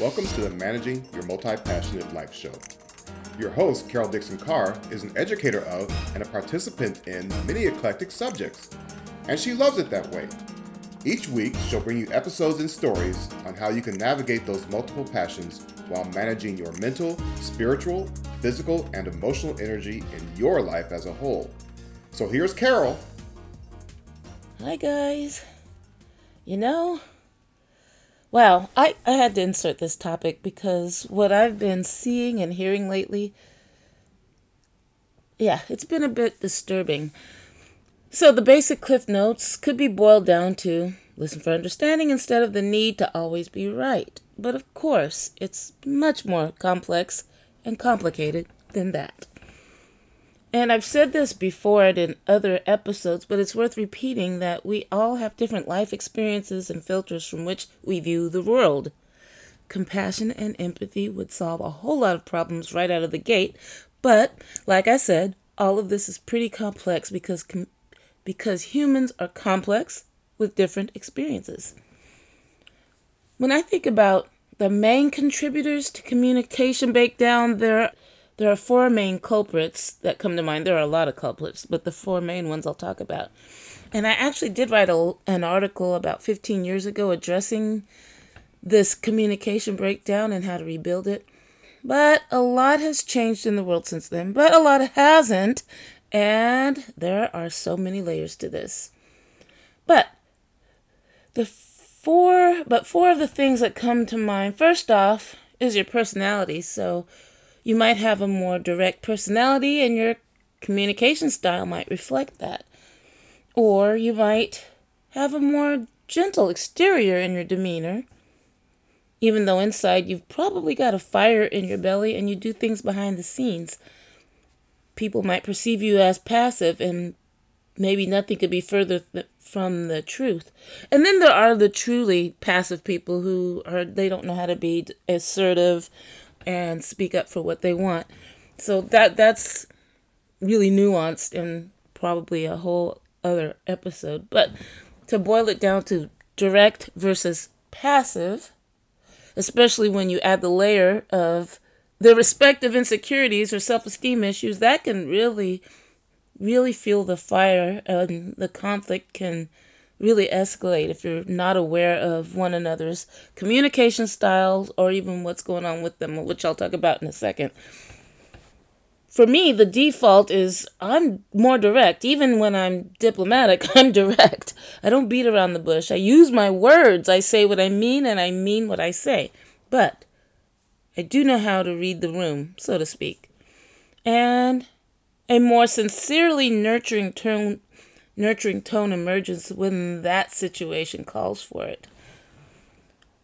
Welcome to the Managing Your Multi Passionate Life Show. Your host, Carol Dixon Carr, is an educator of and a participant in many eclectic subjects, and she loves it that way. Each week, she'll bring you episodes and stories on how you can navigate those multiple passions while managing your mental, spiritual, physical, and emotional energy in your life as a whole. So here's Carol. Hi, guys. You know, wow, I, I had to insert this topic because what I've been seeing and hearing lately, yeah, it's been a bit disturbing. So, the basic Cliff Notes could be boiled down to listen for understanding instead of the need to always be right. But of course, it's much more complex and complicated than that. And I've said this before in other episodes, but it's worth repeating that we all have different life experiences and filters from which we view the world. Compassion and empathy would solve a whole lot of problems right out of the gate, but like I said, all of this is pretty complex because com- because humans are complex with different experiences. When I think about the main contributors to communication breakdown, there, there are four main culprits that come to mind. There are a lot of culprits, but the four main ones I'll talk about. And I actually did write a, an article about 15 years ago addressing this communication breakdown and how to rebuild it. But a lot has changed in the world since then, but a lot hasn't. And there are so many layers to this. But the four, but four of the things that come to mind, first off, is your personality. So you might have a more direct personality and your communication style might reflect that. Or you might have a more gentle exterior in your demeanor, even though inside you've probably got a fire in your belly and you do things behind the scenes people might perceive you as passive and maybe nothing could be further th- from the truth. And then there are the truly passive people who are they don't know how to be assertive and speak up for what they want. So that that's really nuanced and probably a whole other episode. But to boil it down to direct versus passive, especially when you add the layer of the respective insecurities or self esteem issues, that can really, really fuel the fire and the conflict can really escalate if you're not aware of one another's communication styles or even what's going on with them, which I'll talk about in a second. For me, the default is I'm more direct. Even when I'm diplomatic, I'm direct. I don't beat around the bush. I use my words. I say what I mean and I mean what I say. But I do know how to read the room, so to speak. And a more sincerely nurturing tone nurturing tone emerges when that situation calls for it.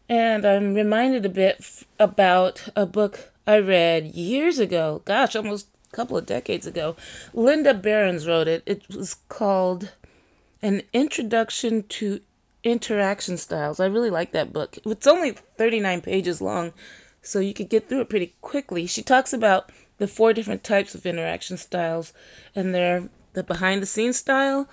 And I'm reminded a bit f- about a book I read years ago, gosh, almost a couple of decades ago. Linda Berens wrote it. It was called An Introduction to Interaction Styles. I really like that book. It's only 39 pages long, so you could get through it pretty quickly. She talks about the four different types of interaction styles, and they're the behind the scenes style,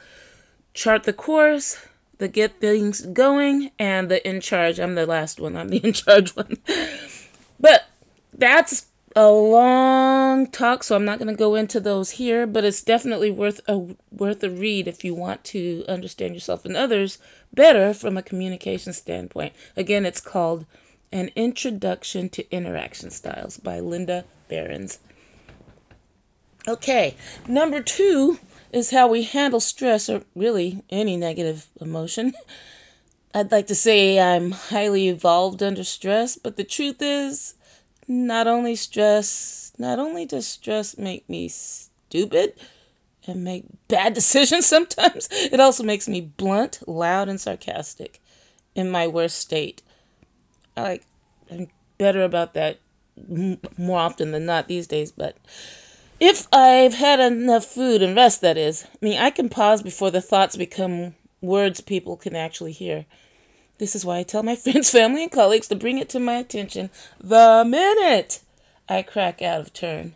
chart the course, the get things going, and the in charge. I'm the last one, I'm the in charge one. but that's a long talk, so I'm not going to go into those here, but it's definitely worth a worth a read if you want to understand yourself and others better from a communication standpoint. Again, it's called an Introduction to Interaction Styles by Linda Berens. Okay, number two is how we handle stress or really any negative emotion. I'd like to say I'm highly evolved under stress, but the truth is, not only stress, not only does stress make me stupid and make bad decisions sometimes, it also makes me blunt, loud, and sarcastic in my worst state. I like I'm better about that more often than not these days, but if I've had enough food and rest, that is, I mean, I can pause before the thoughts become words people can actually hear. This is why I tell my friends, family, and colleagues to bring it to my attention the minute I crack out of turn.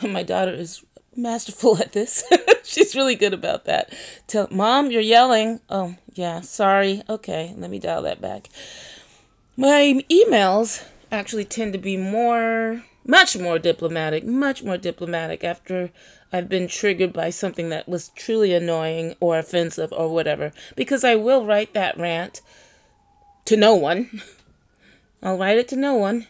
My daughter is masterful at this. She's really good about that. Tell mom, you're yelling. Oh, yeah, sorry. Okay, let me dial that back. My emails actually tend to be more, much more diplomatic, much more diplomatic after I've been triggered by something that was truly annoying or offensive or whatever. Because I will write that rant to no one. I'll write it to no one.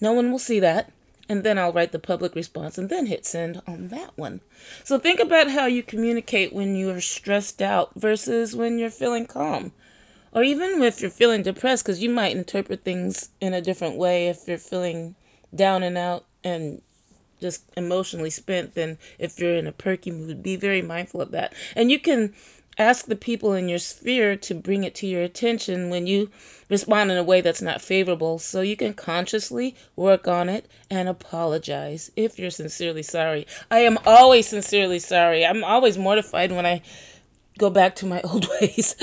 No one will see that. And then I'll write the public response and then hit send on that one. So think about how you communicate when you're stressed out versus when you're feeling calm. Or even if you're feeling depressed, because you might interpret things in a different way if you're feeling down and out and just emotionally spent than if you're in a perky mood. Be very mindful of that. And you can ask the people in your sphere to bring it to your attention when you respond in a way that's not favorable so you can consciously work on it and apologize if you're sincerely sorry. I am always sincerely sorry. I'm always mortified when I go back to my old ways.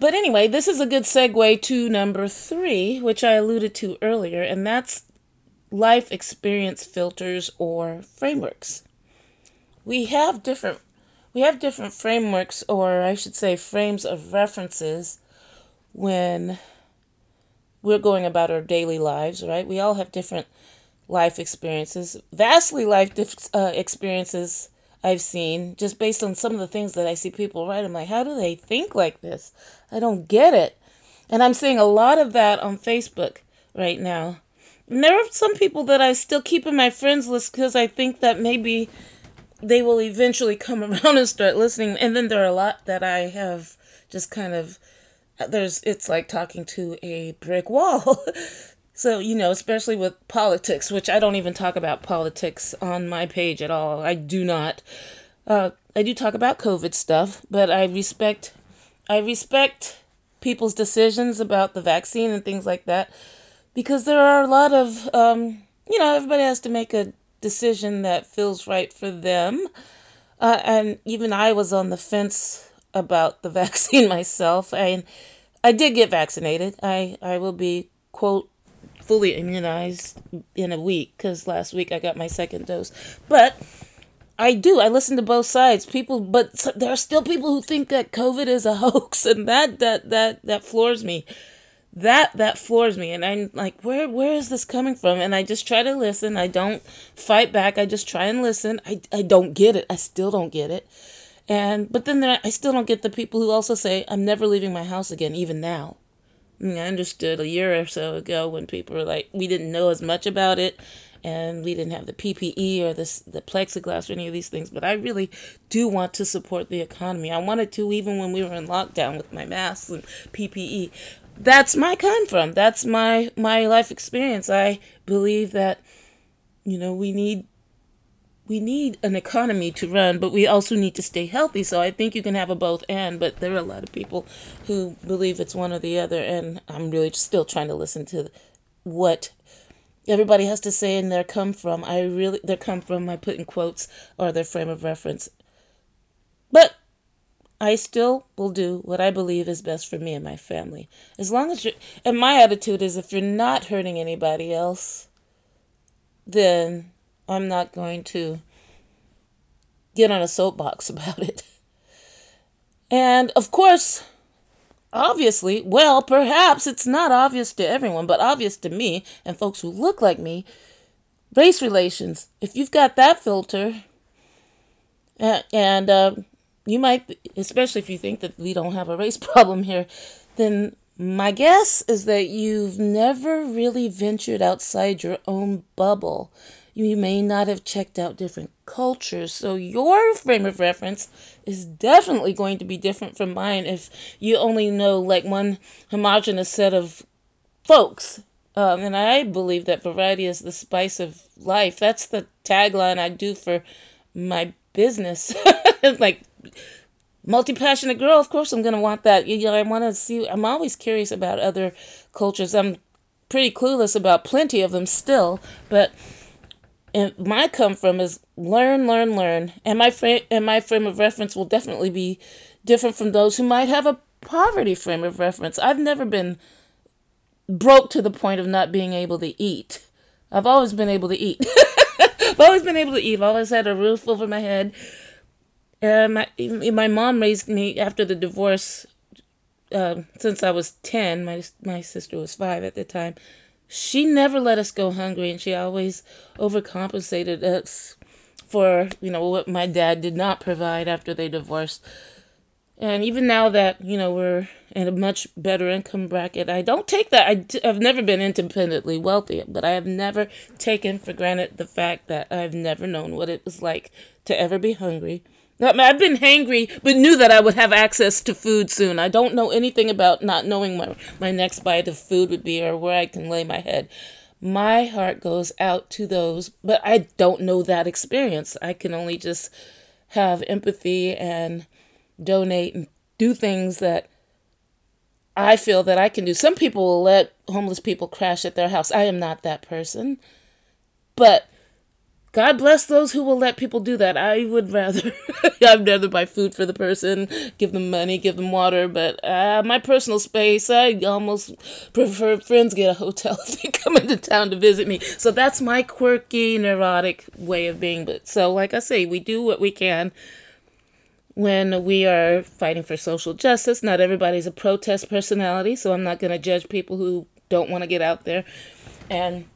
But anyway, this is a good segue to number three, which I alluded to earlier, and that's life experience filters or frameworks. We have different we have different frameworks or I should say frames of references when we're going about our daily lives, right? We all have different life experiences, vastly life dif- uh, experiences I've seen just based on some of the things that I see people write. I'm like, how do they think like this? I don't get it. And I'm seeing a lot of that on Facebook right now. And there are some people that I still keep in my friends list because I think that maybe they will eventually come around and start listening. And then there are a lot that I have just kind of there's it's like talking to a brick wall. so, you know, especially with politics, which I don't even talk about politics on my page at all. I do not. Uh, I do talk about COVID stuff, but I respect I respect people's decisions about the vaccine and things like that because there are a lot of um, you know, everybody has to make a decision that feels right for them. Uh, and even I was on the fence about the vaccine myself. And I did get vaccinated. I I will be quote fully immunized in a week cuz last week I got my second dose. But I do. I listen to both sides. People, but there are still people who think that COVID is a hoax, and that that that that floors me. That that floors me, and I'm like, where where is this coming from? And I just try to listen. I don't fight back. I just try and listen. I I don't get it. I still don't get it. And but then there, I still don't get the people who also say I'm never leaving my house again, even now. I, mean, I understood a year or so ago when people were like, we didn't know as much about it, and we didn't have the PPE or the the plexiglass or any of these things. But I really do want to support the economy. I wanted to even when we were in lockdown with my masks and PPE. That's my come from. That's my my life experience. I believe that you know we need we need an economy to run, but we also need to stay healthy. So I think you can have a both and, but there are a lot of people who believe it's one or the other, and I'm really still trying to listen to what everybody has to say and their come from. I really their come from I put in quotes or their frame of reference. But I still will do what I believe is best for me and my family. As long as you and my attitude is if you're not hurting anybody else, then I'm not going to get on a soapbox about it. And of course, obviously, well, perhaps it's not obvious to everyone, but obvious to me and folks who look like me. Race relations. If you've got that filter, and uh, you might, especially if you think that we don't have a race problem here, then my guess is that you've never really ventured outside your own bubble you may not have checked out different cultures. So your frame of reference is definitely going to be different from mine if you only know like one homogenous set of folks. Um, and I believe that variety is the spice of life. That's the tagline I do for my business. like multi passionate girl, of course I'm gonna want that. You know, I want to see. I'm always curious about other cultures. I'm pretty clueless about plenty of them still, but and my come from is learn, learn, learn. And my frame and my frame of reference will definitely be different from those who might have a poverty frame of reference. I've never been broke to the point of not being able to eat. I've always been able to eat. I've always been able to eat. I've always had a roof over my head. And my, my mom raised me after the divorce. uh, since I was 10, my, my sister was five at the time, she never let us go hungry and she always overcompensated us for, you know, what my dad did not provide after they divorced. And even now that, you know, we're in a much better income bracket, I don't take that. I, I've never been independently wealthy, but I have never taken for granted the fact that I've never known what it was like to ever be hungry I've been hangry, but knew that I would have access to food soon. I don't know anything about not knowing where my next bite of food would be or where I can lay my head. My heart goes out to those, but I don't know that experience. I can only just have empathy and donate and do things that I feel that I can do. Some people will let homeless people crash at their house. I am not that person. But God bless those who will let people do that. I would rather, I'd rather buy food for the person, give them money, give them water. But uh, my personal space, I almost prefer friends get a hotel if they come into town to visit me. So that's my quirky, neurotic way of being. But so, like I say, we do what we can when we are fighting for social justice. Not everybody's a protest personality, so I'm not going to judge people who don't want to get out there and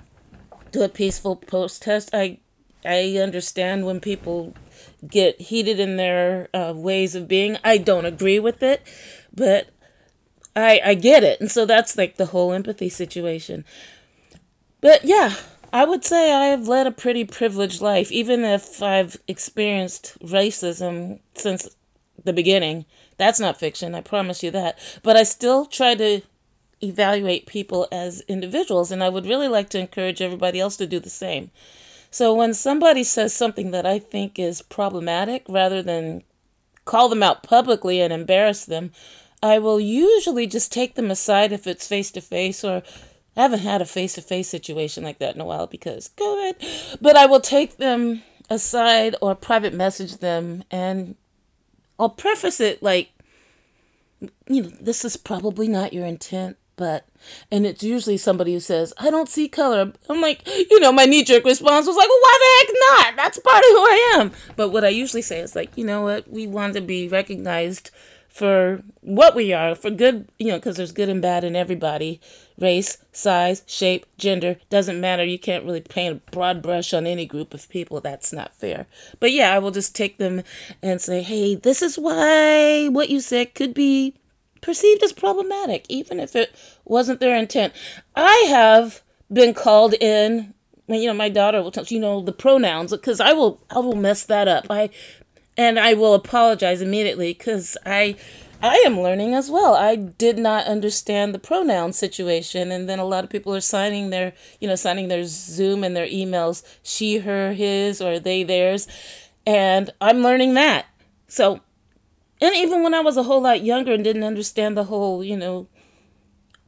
do a peaceful protest. I I understand when people get heated in their uh, ways of being. I don't agree with it, but I I get it, and so that's like the whole empathy situation. But yeah, I would say I have led a pretty privileged life, even if I've experienced racism since the beginning. That's not fiction, I promise you that. But I still try to evaluate people as individuals, and I would really like to encourage everybody else to do the same. So when somebody says something that I think is problematic, rather than call them out publicly and embarrass them, I will usually just take them aside if it's face to face or I haven't had a face to face situation like that in a while because COVID. But I will take them aside or private message them and I'll preface it like, you know, this is probably not your intent but and it's usually somebody who says i don't see color. I'm like you know my knee-jerk response was like well, why the heck not? That's part of who i am. But what i usually say is like you know what? We want to be recognized for what we are for good you know because there's good and bad in everybody. Race size shape gender doesn't matter. You can't really paint a broad brush on any group of people. That's not fair. But yeah i will just take them and say hey this is why what you said could be perceived as problematic, even if it wasn't their intent. I have been called in. You know, my daughter will tell you know the pronouns because I will I will mess that up. I and I will apologize immediately because I I am learning as well. I did not understand the pronoun situation, and then a lot of people are signing their, you know, signing their Zoom and their emails, she, her, his, or they, theirs, and I'm learning that. So and even when I was a whole lot younger and didn't understand the whole, you know,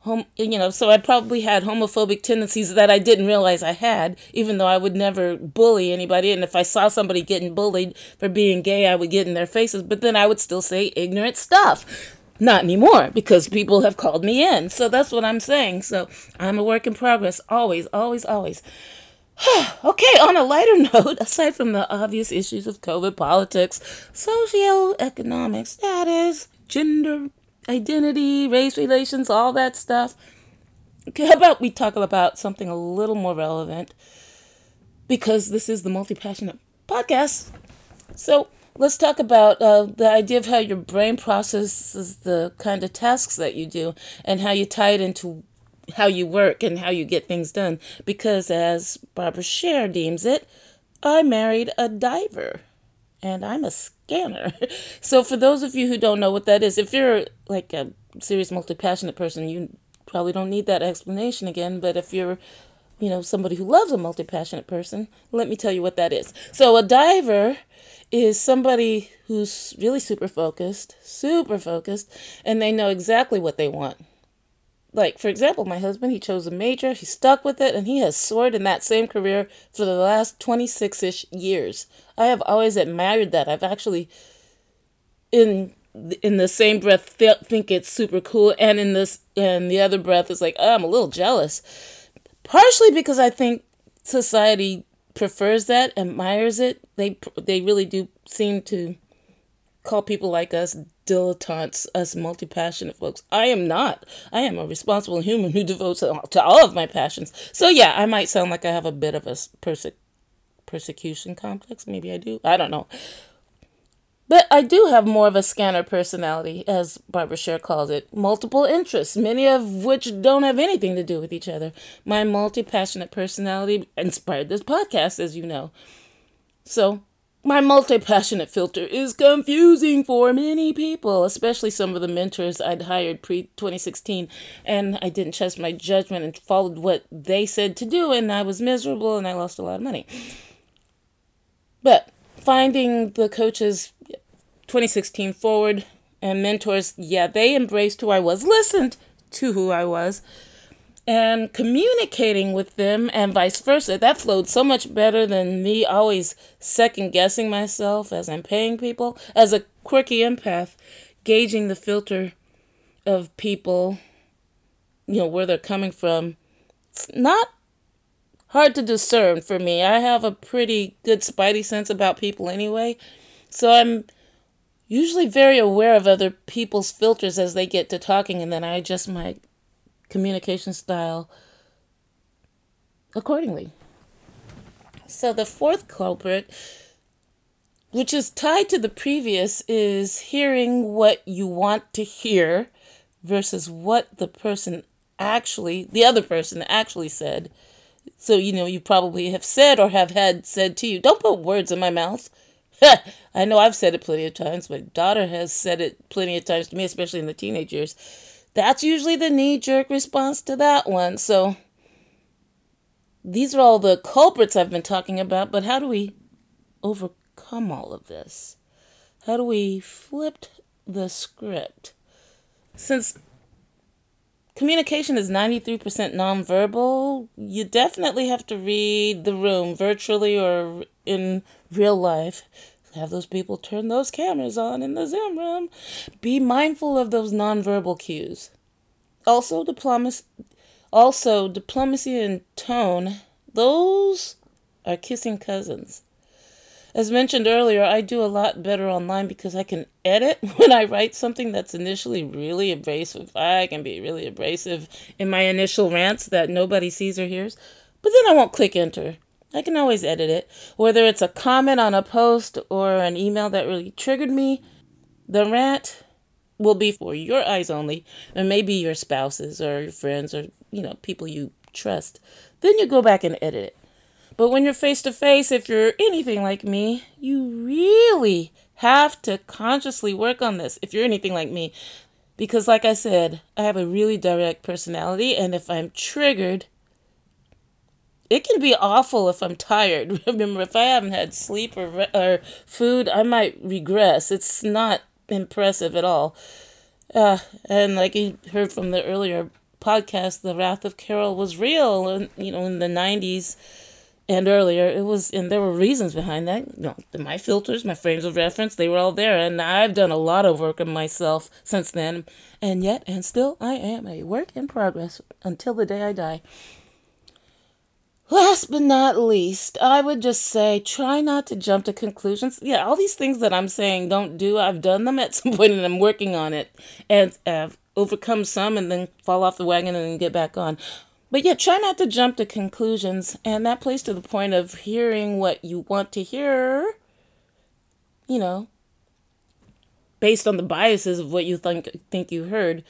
home, you know, so I probably had homophobic tendencies that I didn't realize I had, even though I would never bully anybody. And if I saw somebody getting bullied for being gay, I would get in their faces, but then I would still say ignorant stuff. Not anymore because people have called me in. So that's what I'm saying. So I'm a work in progress, always, always, always. okay, on a lighter note, aside from the obvious issues of COVID politics, socio-economic status, gender identity, race relations, all that stuff, how about we talk about something a little more relevant? Because this is the multi passionate podcast. So let's talk about uh, the idea of how your brain processes the kind of tasks that you do and how you tie it into how you work and how you get things done. Because as Barbara Sher deems it, I married a diver and I'm a scanner. so for those of you who don't know what that is, if you're like a serious multi-passionate person, you probably don't need that explanation again, but if you're you know somebody who loves a multi-passionate person, let me tell you what that is. So a diver is somebody who's really super focused, super focused, and they know exactly what they want like for example my husband he chose a major he stuck with it and he has soared in that same career for the last 26ish years. I have always admired that. I've actually in in the same breath th- think it's super cool and in this and the other breath is like oh, i'm a little jealous. Partially because i think society prefers that admires it. They they really do seem to call people like us dilettantes, us multi passionate folks. I am not. I am a responsible human who devotes to all of my passions. So, yeah, I might sound like I have a bit of a perse- persecution complex. Maybe I do. I don't know. But I do have more of a scanner personality, as Barbara Sher calls it. Multiple interests, many of which don't have anything to do with each other. My multi passionate personality inspired this podcast, as you know. So, my multi passionate filter is confusing for many people, especially some of the mentors I'd hired pre 2016. And I didn't trust my judgment and followed what they said to do, and I was miserable and I lost a lot of money. But finding the coaches 2016 forward and mentors, yeah, they embraced who I was, listened to who I was, and communicating with them and vice versa. That flowed so much better than me always second guessing myself as I'm paying people. As a quirky empath, gauging the filter of people, you know, where they're coming from, it's not hard to discern for me. I have a pretty good spidey sense about people anyway. So I'm usually very aware of other people's filters as they get to talking, and then I adjust my communication style accordingly. So the fourth culprit, which is tied to the previous, is hearing what you want to hear versus what the person actually, the other person actually said. So, you know, you probably have said or have had said to you, don't put words in my mouth. I know I've said it plenty of times. My daughter has said it plenty of times to me, especially in the teenage years. That's usually the knee jerk response to that one. So these are all the culprits I've been talking about, but how do we overcome all of this? How do we flip the script? Since communication is 93% nonverbal, you definitely have to read the room virtually or in real life. Have those people turn those cameras on in the Zoom room. Be mindful of those nonverbal cues. Also, diplomacy, also diplomacy and tone. Those are kissing cousins. As mentioned earlier, I do a lot better online because I can edit when I write something that's initially really abrasive. I can be really abrasive in my initial rants that nobody sees or hears, but then I won't click enter. I can always edit it. Whether it's a comment on a post or an email that really triggered me, the rant will be for your eyes only, and maybe your spouses or your friends or, you know, people you trust. Then you go back and edit it. But when you're face to face, if you're anything like me, you really have to consciously work on this if you're anything like me. Because, like I said, I have a really direct personality, and if I'm triggered, it can be awful if I'm tired. Remember, if I haven't had sleep or, or food, I might regress. It's not impressive at all. Uh, and like you heard from the earlier podcast, the wrath of Carol was real, and you know, in the '90s and earlier, it was, and there were reasons behind that. You know, my filters, my frames of reference, they were all there, and I've done a lot of work on myself since then, and yet, and still, I am a work in progress until the day I die. Last but not least, I would just say try not to jump to conclusions. Yeah, all these things that I'm saying don't do, I've done them at some point and I'm working on it and I've overcome some and then fall off the wagon and then get back on. But yeah, try not to jump to conclusions. And that plays to the point of hearing what you want to hear, you know, based on the biases of what you think think you heard.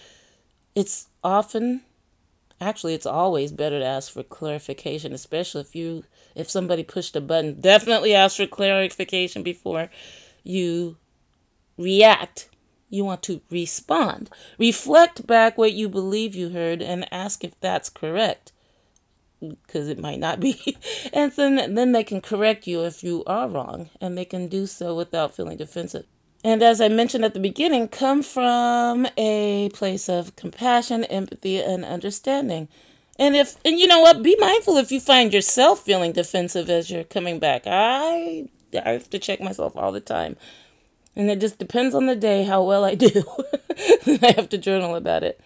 It's often actually it's always better to ask for clarification, especially if you if somebody pushed a button. Definitely ask for clarification before you react you want to respond. Reflect back what you believe you heard and ask if that's correct. Because it might not be. and then, then they can correct you if you are wrong. And they can do so without feeling defensive. And as I mentioned at the beginning, come from a place of compassion, empathy, and understanding. And if and you know what, be mindful if you find yourself feeling defensive as you're coming back. I I have to check myself all the time. And it just depends on the day how well I do. I have to journal about it.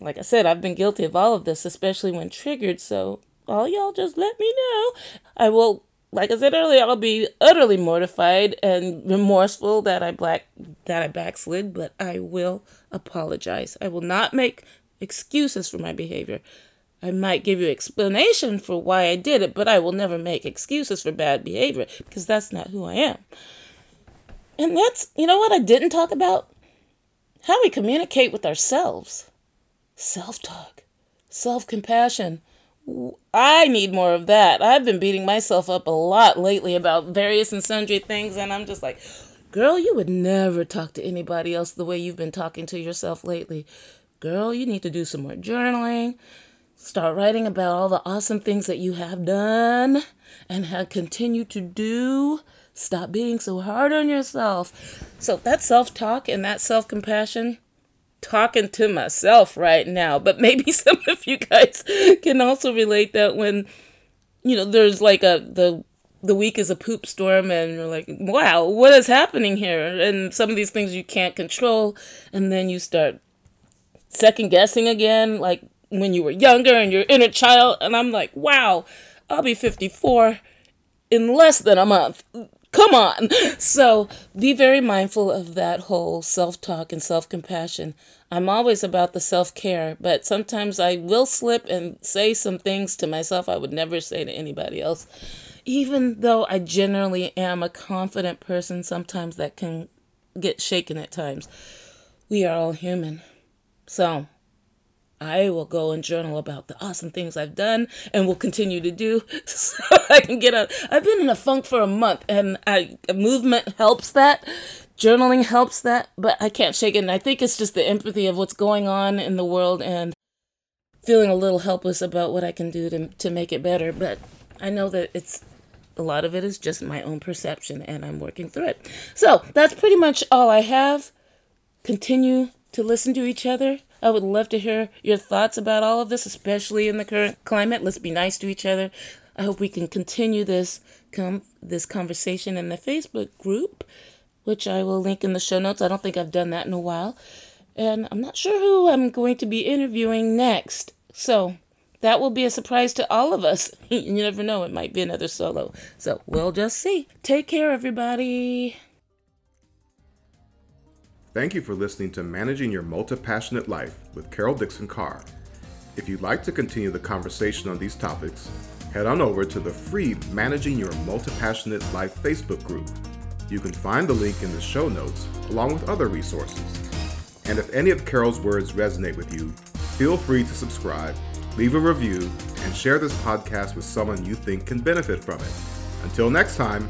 Like I said, I've been guilty of all of this, especially when triggered, so all y'all just let me know. I will like I said earlier, I'll be utterly mortified and remorseful that I black that I backslid, but I will apologize. I will not make excuses for my behavior. I might give you explanation for why I did it, but I will never make excuses for bad behavior because that's not who I am. And that's, you know what I didn't talk about? How we communicate with ourselves. Self-talk, self-compassion, I need more of that. I've been beating myself up a lot lately about various and sundry things, and I'm just like, girl, you would never talk to anybody else the way you've been talking to yourself lately. Girl, you need to do some more journaling. Start writing about all the awesome things that you have done and have continued to do. Stop being so hard on yourself. So, that self talk and that self compassion talking to myself right now, but maybe some of you guys can also relate that when you know there's like a the the week is a poop storm and you're like, wow, what is happening here? And some of these things you can't control and then you start second guessing again like when you were younger and your inner child and I'm like, wow, I'll be 54 in less than a month. Come on. So be very mindful of that whole self talk and self compassion. I'm always about the self care, but sometimes I will slip and say some things to myself I would never say to anybody else. Even though I generally am a confident person, sometimes that can get shaken at times. We are all human. So I will go and journal about the awesome things I've done and will continue to do so I can get out. I've been in a funk for a month and I movement helps that. Journaling helps that, but I can't shake it. And I think it's just the empathy of what's going on in the world and feeling a little helpless about what I can do to to make it better. But I know that it's a lot of it is just my own perception and I'm working through it. So that's pretty much all I have. Continue to listen to each other I would love to hear your thoughts about all of this, especially in the current climate. Let's be nice to each other. I hope we can continue this com- this conversation in the Facebook group, which I will link in the show notes. I don't think I've done that in a while. And I'm not sure who I'm going to be interviewing next. So that will be a surprise to all of us. you never know, it might be another solo. So we'll just see. Take care, everybody. Thank you for listening to Managing Your Multi Passionate Life with Carol Dixon Carr. If you'd like to continue the conversation on these topics, head on over to the free Managing Your Multi Passionate Life Facebook group. You can find the link in the show notes along with other resources. And if any of Carol's words resonate with you, feel free to subscribe, leave a review, and share this podcast with someone you think can benefit from it. Until next time,